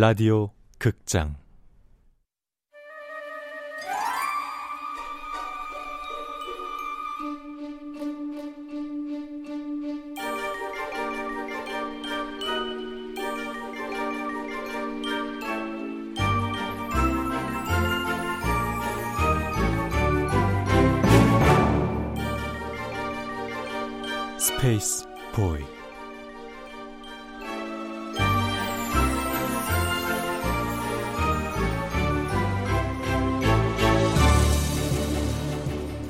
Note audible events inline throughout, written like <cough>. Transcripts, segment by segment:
라디오 극장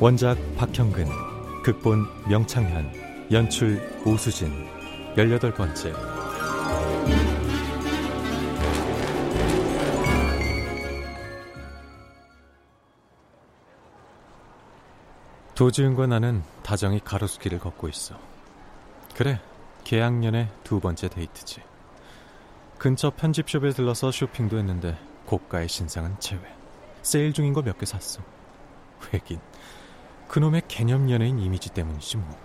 원작 박형근, 극본 명창현, 연출 오수진, 18번째. 도지은과 나는 다정히 가로수길을 걷고 있어. 그래, 계약년의 두 번째 데이트지. 근처 편집숍에 들러서 쇼핑도 했는데 고가의 신상은 제외. 세일 중인 거 몇 개 샀어. <laughs> 왜긴 그놈의 개념 연예인 이미지 때문이지 뭐.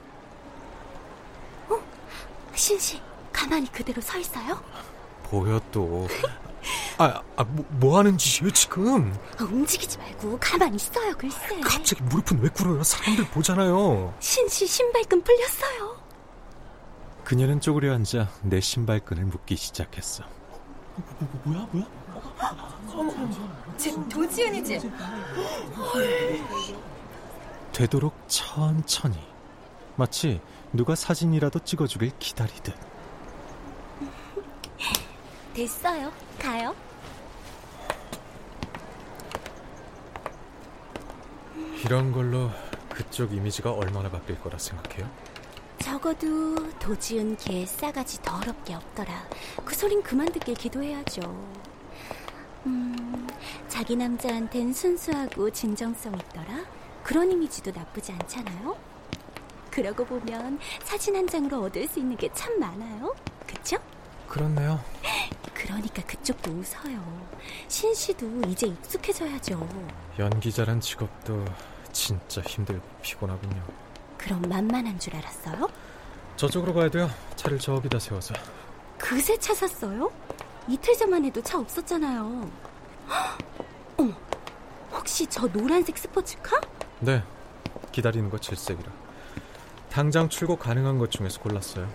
어? 신씨, 가만히 그대로 서 있어요? 보여 또. 아, 아 뭐, 뭐 하는 짓이에요 지금? 아, 움직이지 말고 가만히 있어요 글쎄. 갑자기 무릎은 왜 꿇어요? 사람들 보잖아요. 신씨 신발끈 풀렸어요. 그녀는 쪼그려 앉아 내 신발끈을 묶기 시작했어. 뭐, 뭐, 뭐야 뭐야? 제 도지은이지? 되도록 천천히. 마치 누가 사진이라도 찍어주길 기다리듯. 됐어요. 가요. 이런 걸로 그쪽 이미지가 얼마나 바뀔 거라 생각해요? 적어도 도지은 개 싸가지 더럽게 없더라. 그 소린 그만 듣길 기도해야죠. 음, 자기 남자한텐 순수하고 진정성 있더라. 그런 이미지도 나쁘지 않잖아요. 그러고 보면 사진 한 장으로 얻을 수 있는 게 참 많아요. 그쵸? 그렇네요. 그러니까 그쪽도 웃어요. 신 씨도 이제 익숙해져야죠. 연기자란 직업도 진짜 힘들고 피곤하군요. 그럼 만만한 줄 알았어요? 저쪽으로 가야 돼요. 차를 저기다 세워서. 그새 차 샀어요? 이틀 전만 해도 차 없었잖아요. <gasps> 어머, 혹시 저 노란색 스포츠카? 네, 기다리는 거 질색이라. 당장 출고 가능한 것 중에서 골랐어요.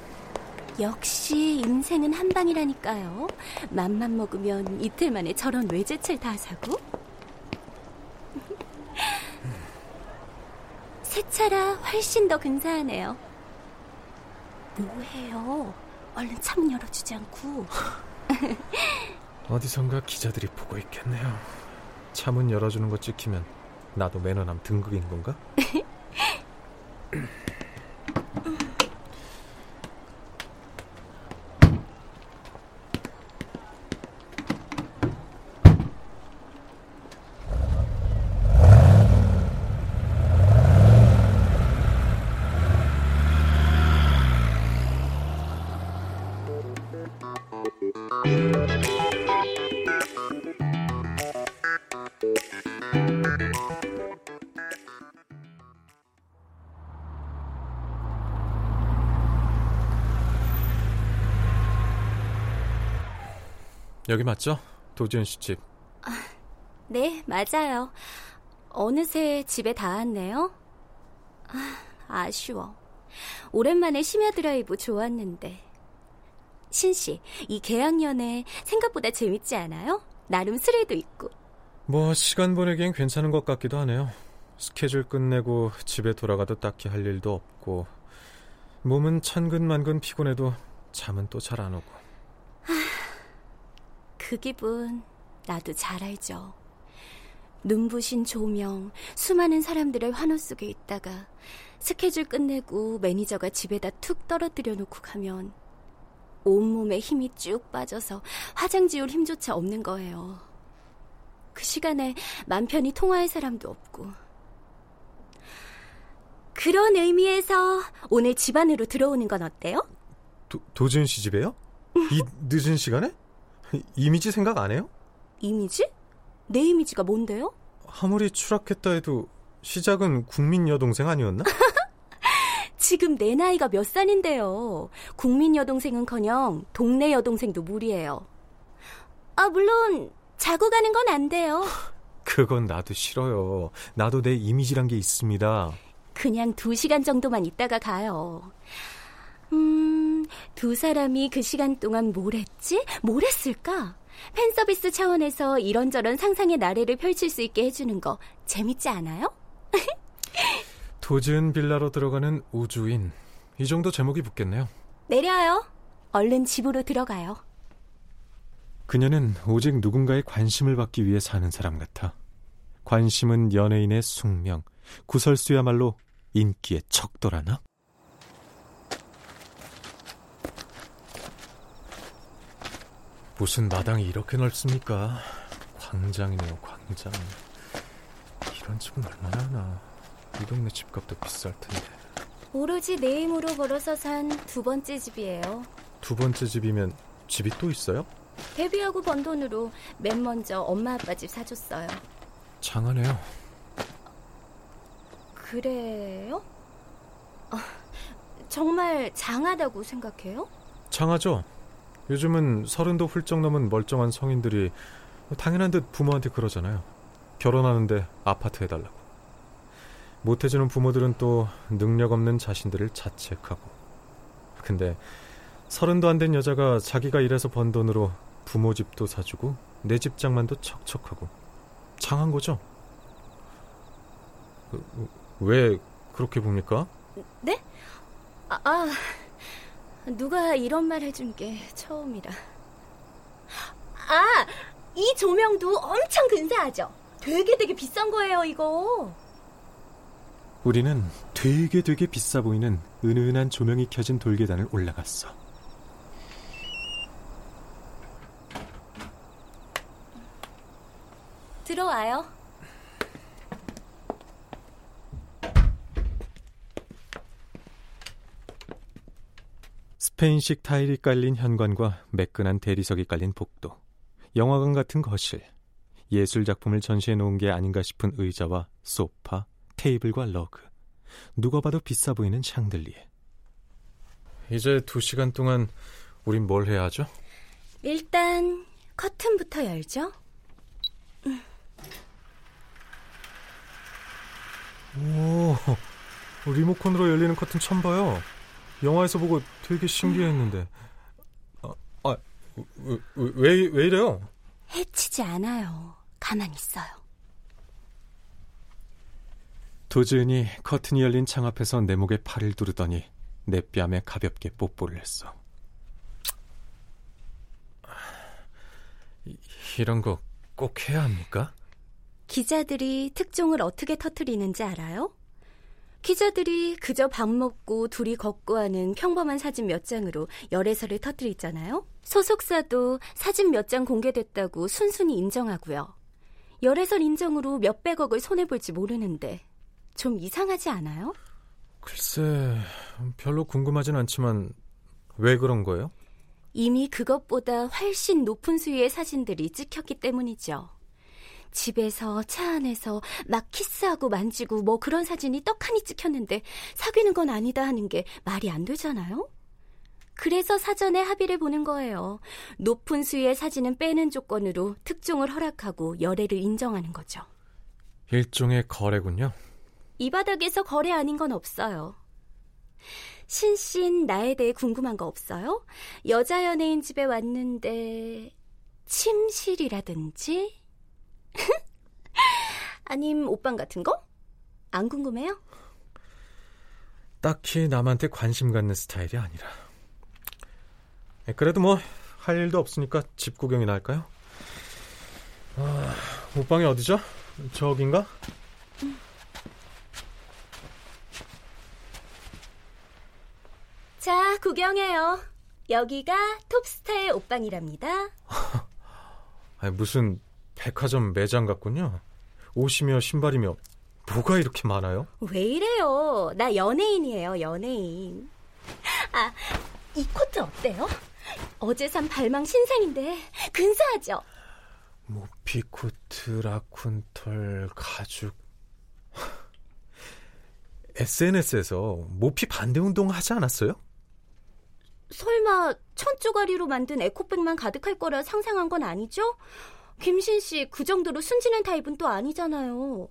역시 인생은 한 방이라니까요. 맘만 먹으면 이틀 만에 저런 외제차를 다 사고. <laughs> 새 차라 훨씬 더 근사하네요. 뭐해요? 얼른 창문 열어주지 않고. <laughs> 어디선가 기자들이 보고 있겠네요. 차문 열어주는 거 찍히면 나도 매너남 등극인 건가? <laughs> 여기 맞죠? 도지은 씨 집. 아, 네, 맞아요. 어느새 집에 다 왔네요. 아, 아쉬워. 오랜만에 심야 드라이브 좋았는데. 신 씨, 이 계약연애 생각보다 재밌지 않아요? 나름 스릴도 있고. 뭐, 시간 보내기엔 괜찮은 것 같기도 하네요. 스케줄 끝내고 집에 돌아가도 딱히 할 일도 없고, 몸은 천근만근 피곤해도 잠은 또 잘 안 오고. 그 기분 나도 잘 알죠. 눈부신 조명, 수많은 사람들의 환호 속에 있다가 스케줄 끝내고 매니저가 집에다 툭 떨어뜨려 놓고 가면 온몸에 힘이 쭉 빠져서 화장 지울 힘조차 없는 거예요. 그 시간에 맘 편히 통화할 사람도 없고. 그런 의미에서 오늘 집 안으로 들어오는 건 어때요? 도, 도지은 씨 집에요? 이 늦은 시간에? <laughs> 이미지 생각 안 해요? 이미지? 내 이미지가 뭔데요? 아무리 추락했다 해도 시작은 국민 여동생 아니었나? <laughs> 지금 내 나이가 몇 살인데요. 국민 여동생은커녕 동네 여동생도 무리예요. 아, 물론 자고 가는 건 안 돼요. <laughs> 그건 나도 싫어요. 나도 내 이미지란 게 있습니다. 그냥 두 시간 정도만 있다가 가요. 음, 두 사람이 그 시간 동안 뭘 했지? 뭘 했을까? 팬 서비스 차원에서 이런저런 상상의 나래를 펼칠 수 있게 해주는 거 재밌지 않아요? <laughs> 도지은 빌라로 들어가는 우주인. 이 정도 제목이 붙겠네요. 내려요. 얼른 집으로 들어가요. 그녀는 오직 누군가의 관심을 받기 위해 사는 사람 같아. 관심은 연예인의 숙명, 구설수야말로 인기의 척도라나? 무슨 마당이 이렇게 넓습니까? 광장이네요, 광장. 이런 집은 얼마나 하나. 이 동네 집값도 비쌀 텐데. 오로지 내 힘으로 벌어서 산 두 번째 집이에요. 두 번째 집이면 집이 또 있어요? 데뷔하고 번 돈으로 맨 먼저 엄마 아빠 집 사줬어요. 장하네요. 그래요? 어, 정말 장하다고 생각해요? 장하죠. 요즘은 서른도 훌쩍 넘은 멀쩡한 성인들이 당연한 듯 부모한테 그러잖아요. 결혼하는데 아파트 해달라고. 못해주는 부모들은 또 능력 없는 자신들을 자책하고. 근데 서른도 안 된 여자가 자기가 일해서 번 돈으로 부모 집도 사주고 내 집 장만도 척척하고 장한 거죠. 왜 그렇게 봅니까? 네? 아, 아 누가 이런 말 해준 게 처음이라. 아, 이 조명도 엄청 근사하죠? 되게 되게 비싼 거예요, 이거. 우리는 되게 되게 비싸 보이는 은은한 조명이 켜진 돌계단을 올라갔어. 들어와요. 스페인식 타일이 깔린 현관과 매끈한 대리석이 깔린 복도, 영화관 같은 거실, 예술 작품을 전시해 놓은 게 아닌가 싶은 의자와 소파, 테이블과 러그, 누가 봐도 비싸 보이는 샹들리에. 이제 두 시간 동안 우린 뭘 해야 하죠? 일단 커튼부터 열죠. 오, 리모컨으로 열리는 커튼 처음 봐요. 영화에서 보고 되게 신기했는데. 아, 아 왜, 왜, 왜 이래요? 해치지 않아요. 가만히 있어요. 도지은이 커튼이 열린 창 앞에서 내 목에 팔을 두르더니 내 뺨에 가볍게 뽀뽀를 했어. 이런 거 꼭 해야 합니까? 기자들이 특종을 어떻게 터트리는지 알아요? 기자들이 그저 밥 먹고 둘이 걷고 하는 평범한 사진 몇 장으로 열애설을 터뜨리잖아요. 소속사도 사진 몇 장 공개됐다고 순순히 인정하고요. 열애설 인정으로 몇백억을 손해볼지 모르는데 좀 이상하지 않아요? 글쎄, 별로 궁금하진 않지만 왜 그런 거예요? 이미 그것보다 훨씬 높은 수위의 사진들이 찍혔기 때문이죠. 집에서 차 안에서 막 키스하고 만지고 뭐 그런 사진이 떡하니 찍혔는데 사귀는 건 아니다 하는 게 말이 안 되잖아요? 그래서 사전에 합의를 보는 거예요. 높은 수위의 사진은 빼는 조건으로 특종을 허락하고 열애를 인정하는 거죠. 일종의 거래군요. 이 바닥에서 거래 아닌 건 없어요. 신신 나에 대해 궁금한 거 없어요? 여자 연예인 집에 왔는데 침실이라든지 <laughs> 아님 옷방 같은 거? 안 궁금해요? 딱히 남한테 관심 갖는 스타일이 아니라. 그래도 뭐 할 일도 없으니까 집 구경이나 할까요? 아, 옷방이 어디죠? 저긴가? 자, 구경해요. 여기가 톱스타의 옷방이랍니다. <laughs> 아니, 무슨 백화점 매장 같군요. 옷이며 신발이며 뭐가 이렇게 많아요? 왜 이래요? 나 연예인이에요, 연예인. 아, 이 코트 어때요? 어제 산 발망 신상인데 근사하죠? 모피 코트, 라쿤 털, 가죽. <laughs> SNS에서 모피 반대 운동 하지 않았어요? 설마 천조가리로 만든 에코백만 가득할 거라 상상한 건 아니죠? 김신 씨 그 정도로 순진한 타입은 또 아니잖아요.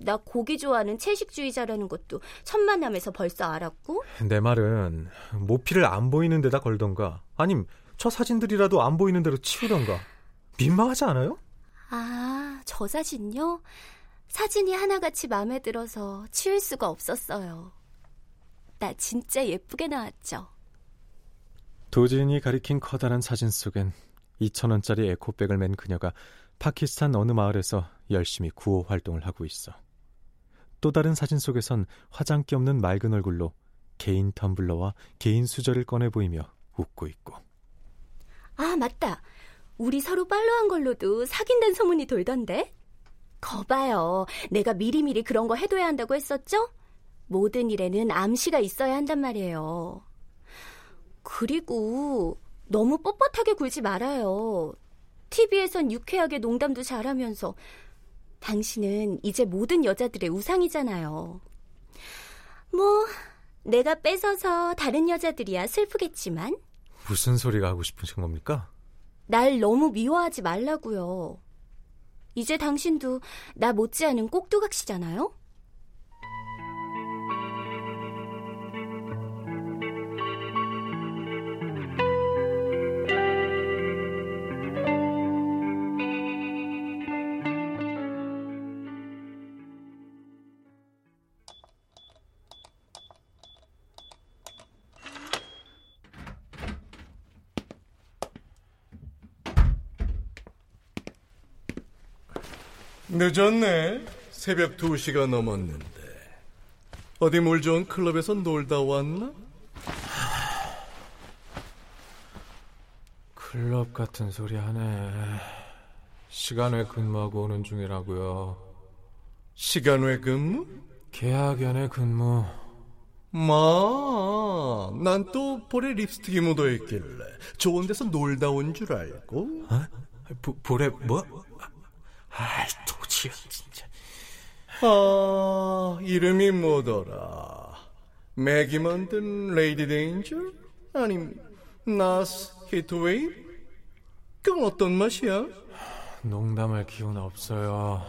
나 고기 좋아하는 채식주의자라는 것도 첫 만남에서 벌써 알았고. 내 말은 모피를 안 보이는 데다 걸던가 아님 저 사진들이라도 안 보이는 대로 치우던가 민망하지 않아요? 아, 저 사진요? 사진이 하나같이 마음에 들어서 치울 수가 없었어요. 나 진짜 예쁘게 나왔죠? 도진이 가리킨 커다란 사진 속엔 2천원짜리 에코백을 맨 그녀가 파키스탄 어느 마을에서 열심히 구호 활동을 하고 있어. 또 다른 사진 속에선 화장기 없는 맑은 얼굴로 개인 텀블러와 개인 수저를 꺼내 보이며 웃고 있고. 아, 맞다. 우리 서로 팔로우한 걸로도 사귄다는 소문이 돌던데? 거봐요. 내가 미리미리 그런 거 해둬야 한다고 했었죠? 모든 일에는 암시가 있어야 한단 말이에요. 그리고 너무 뻣뻣하게 굴지 말아요. TV에선 유쾌하게 농담도 잘하면서 당신은 이제 모든 여자들의 우상이잖아요. 뭐, 내가 뺏어서 다른 여자들이야 슬프겠지만. 무슨 소리가 하고 싶으신 겁니까? 날 너무 미워하지 말라고요. 이제 당신도 나 못지않은 꼭두각시잖아요? 늦었네. 새벽 2시가 넘었는데. 어디 물 좋은 클럽에서 놀다 왔나? 클럽 같은 소리 하네. 시간 외 근무하고 오는 중이라고요. 시간 외 근무? 계약 연의 근무. 마, 난 또 볼에 립스틱이 묻어 있길래 좋은 데서 놀다 온 줄 알고. 어? 보, 볼에 뭐? 아이, 도지요, 진짜. 아, 이름이 뭐더라? 맥이 만든 레이디 데인저? 아님, 나스 히트웨이? 그건 어떤 맛이야? 농담할 기운 없어요.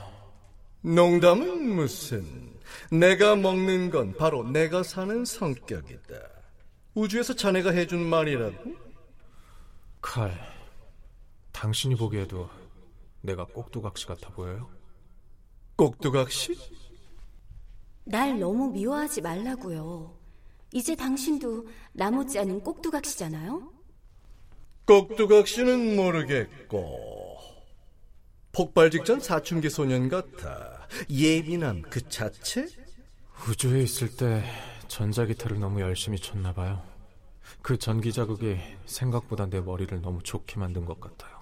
농담은 무슨? 내가 먹는 건 바로 내가 사는 성격이다. 우주에서 자네가 해준 말이라고? 칼, 당신이 보기에도 내가 꼭두각시 같아 보여요? 꼭두각시? 날 너무 미워하지 말라고요. 이제 당신도 나 못지않은 꼭두각시잖아요? 꼭두각시는 모르겠고 폭발 직전 사춘기 소년 같아 예민함 그 자체? 우주에 있을 때 전자기타를 너무 열심히 쳤나 봐요. 그 전기 자극이 생각보다 내 머리를 너무 좋게 만든 것 같아요.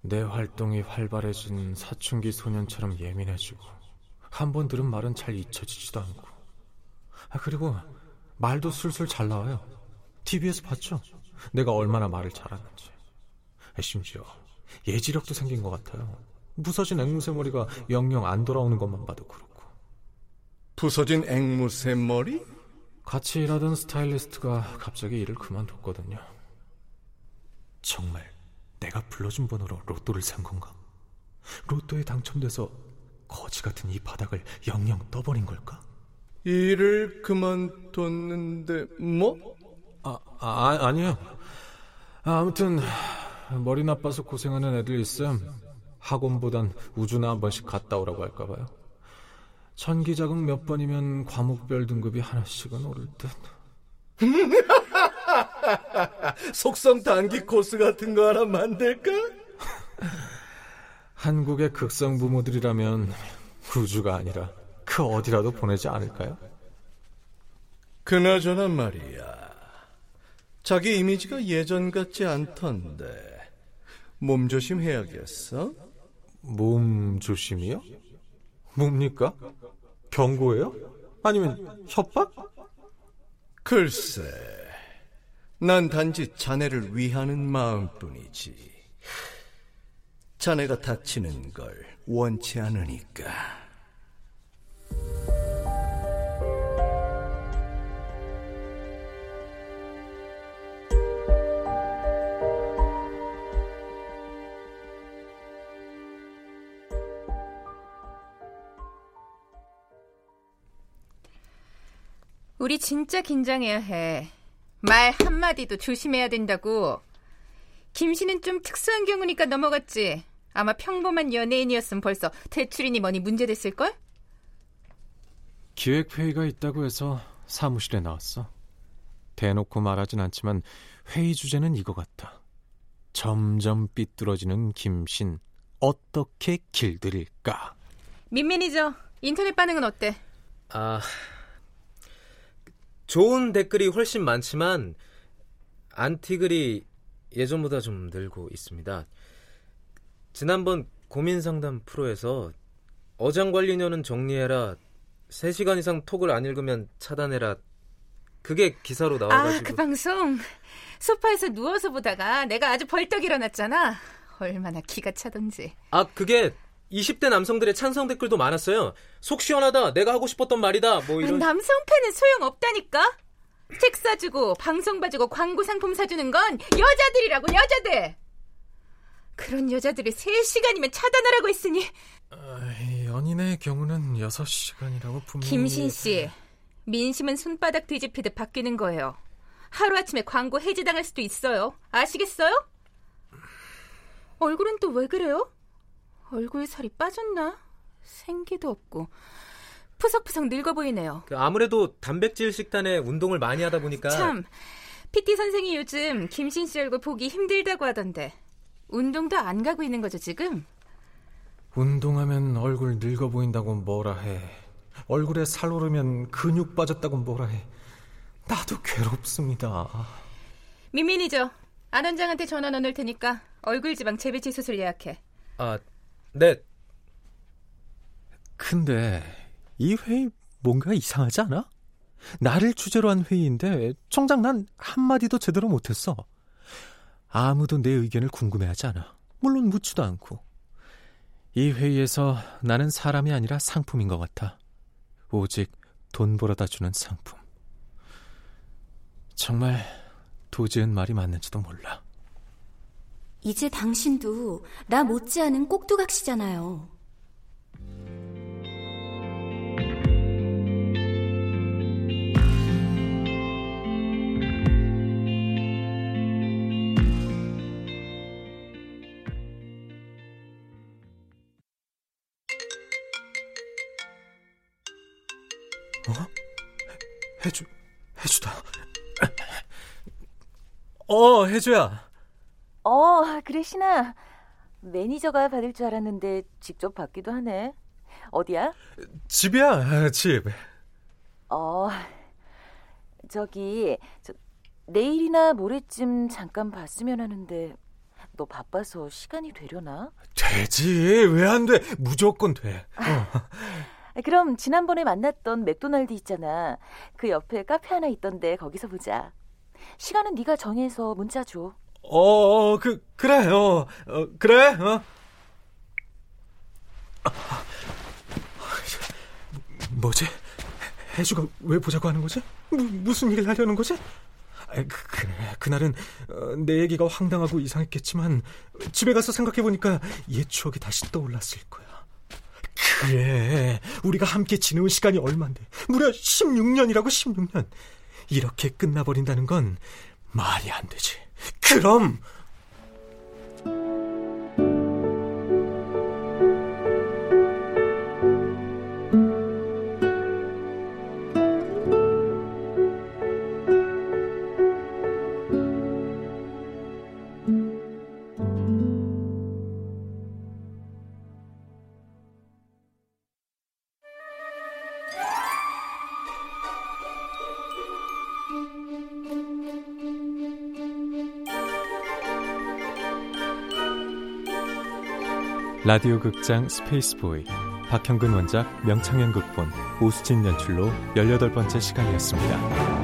내 활동이 활발해진 사춘기 소년처럼 예민해지고 한 번 들은 말은 잘 잊혀지지도 않고 아, 그리고 말도 술술 잘 나와요. TV에서 봤죠? 내가 얼마나 말을 잘하는지. 아, 심지어 예지력도 생긴 것 같아요. 부서진 앵무새 머리가 영영 안 돌아오는 것만 봐도 그렇고. 부서진 앵무새 머리? 같이 일하던 스타일리스트가 갑자기 일을 그만뒀거든요. 정말 내가 불러준 번호로 로또를 산 건가? 로또에 당첨돼서 거지 같은 이 바닥을 영영 떠버린 걸까? 일을 그만뒀는데 뭐? 아, 아 아니요. 아, 아무튼 머리 나빠서 고생하는 애들 있음. 학원보단 우주나 한 번씩 갔다 오라고 할까 봐요. 천기 자극 몇 번이면 과목별 등급이 하나씩은 오를 듯. <laughs> 속성 단기 코스 같은 거 하나 만들까? <laughs> 한국의 극성 부모들이라면 우주가 아니라 그 어디라도 보내지 않을까요? 그나저나 말이야. 자기 이미지가 예전 같지 않던데 몸 조심 해야겠어. 몸 조심이요? 뭡니까? 경고예요? 아니면 협박? 글쎄, 난 단지 자네를 위하는 마음뿐이지. 자네가 다치는 걸 원치 않으니까. 우리 진짜 긴장해야 해. 말 한마디도 조심해야 된다고. 김 씨는 좀 특수한 경우니까 넘어갔지. 아마 평범한 연예인이었으면 벌써 대출이니 뭐니 문제됐을걸? 기획회의가 있다고 해서 사무실에 나왔어. 대놓고 말하진 않지만 회의 주제는 이거 같다. 점점 삐뚤어지는 김신 어떻게 길들일까? 민 매니저, 인터넷 반응은 어때? 아, 좋은 댓글이 훨씬 많지만 안티글이 예전보다 좀 늘고 있습니다. 지난번 고민 상담 프로에서 어장 관리녀는 정리해라. 3시간 이상 톡을 안 읽으면 차단해라. 그게 기사로 나와가지고. 아, 그 방송. 소파에서 누워서 보다가 내가 아주 벌떡 일어났잖아. 얼마나 기가 차던지. 아, 그게 20대 남성들의 찬성 댓글도 많았어요. 속 시원하다. 내가 하고 싶었던 말이다. 뭐 이런. 남성 팬은 소용 없다니까. 책 사주고 방송 봐주고 광고 상품 사주는 건 여자들이라고 여자들. 그런 여자들이 3시간이면 차단하라고 했으니. 아, 연인의 경우는 6시간이라고 분명히... 김신 씨, 민심은 손바닥 뒤집히듯 바뀌는 거예요. 하루아침에 광고 해지당할 수도 있어요. 아시겠어요? 얼굴은 또 왜 그래요? 얼굴 살이 빠졌나? 생기도 없고 푸석푸석 늙어 보이네요. 그 아무래도 단백질 식단에 운동을 많이 하다 보니까 참 PT 선생이 요즘 김신 씨 얼굴 보기 힘들다고 하던데 운동도 안 가고 있는 거죠 지금? 운동하면 얼굴 늙어 보인다고 뭐라 해. 얼굴에 살 오르면 근육 빠졌다고 뭐라 해. 나도 괴롭습니다. 미민이죠. 안 원장한테 전화 넣을 테니까 얼굴 지방 재배치 수술 예약해. 아, 네. 근데 이 회의 뭔가 이상하지 않아? 나를 주제로 한 회의인데 정작 난 한마디도 제대로 못했어. 아무도 내 의견을 궁금해하지 않아. 물론 묻지도 않고. 이 회의에서 나는 사람이 아니라 상품인 것 같아. 오직 돈 벌어다 주는 상품. 정말 도지은 말이 맞는지도 몰라. 이제 당신도 나 못지않은 꼭두각시잖아요. 어? 해주, 해주다. <clears throat> 어, 해주야. 어, 그래, 신아. 매니저가 받을 줄 알았는데 직접 받기도 하네. 어디야? 집이야, 집. 어, 저기, 저, 내일이나 모레쯤 잠깐 봤으면 하는데, 너 바빠서 시간이 되려나? 되지. 왜 안 돼? 무조건 돼. 어. <laughs> 그럼 지난번에 만났던 맥도날드 있잖아. 그 옆에 카페 하나 있던데 거기서 보자. 시간은 네가 정해서 문자 줘. 어, 어, 그, 그래, 어, 어 그래, 어. 뭐지? 해주가 왜 보자고 하는 거지? 무, 무슨 일을 하려는 거지? 그, 그래, 그날은 어, 내 얘기가 황당하고 이상했겠지만 집에 가서 생각해보니까 옛 추억이 다시 떠올랐을 거야. 그래, 우리가 함께 지내온 시간이 얼만데 무려 16년이라고 16년. 이렇게 끝나버린다는 건 말이 안 되지. 그럼 라디오 극장 스페이스보이 박형근 원작 명창현 극본 오수진 연출로 18번째 시간이었습니다.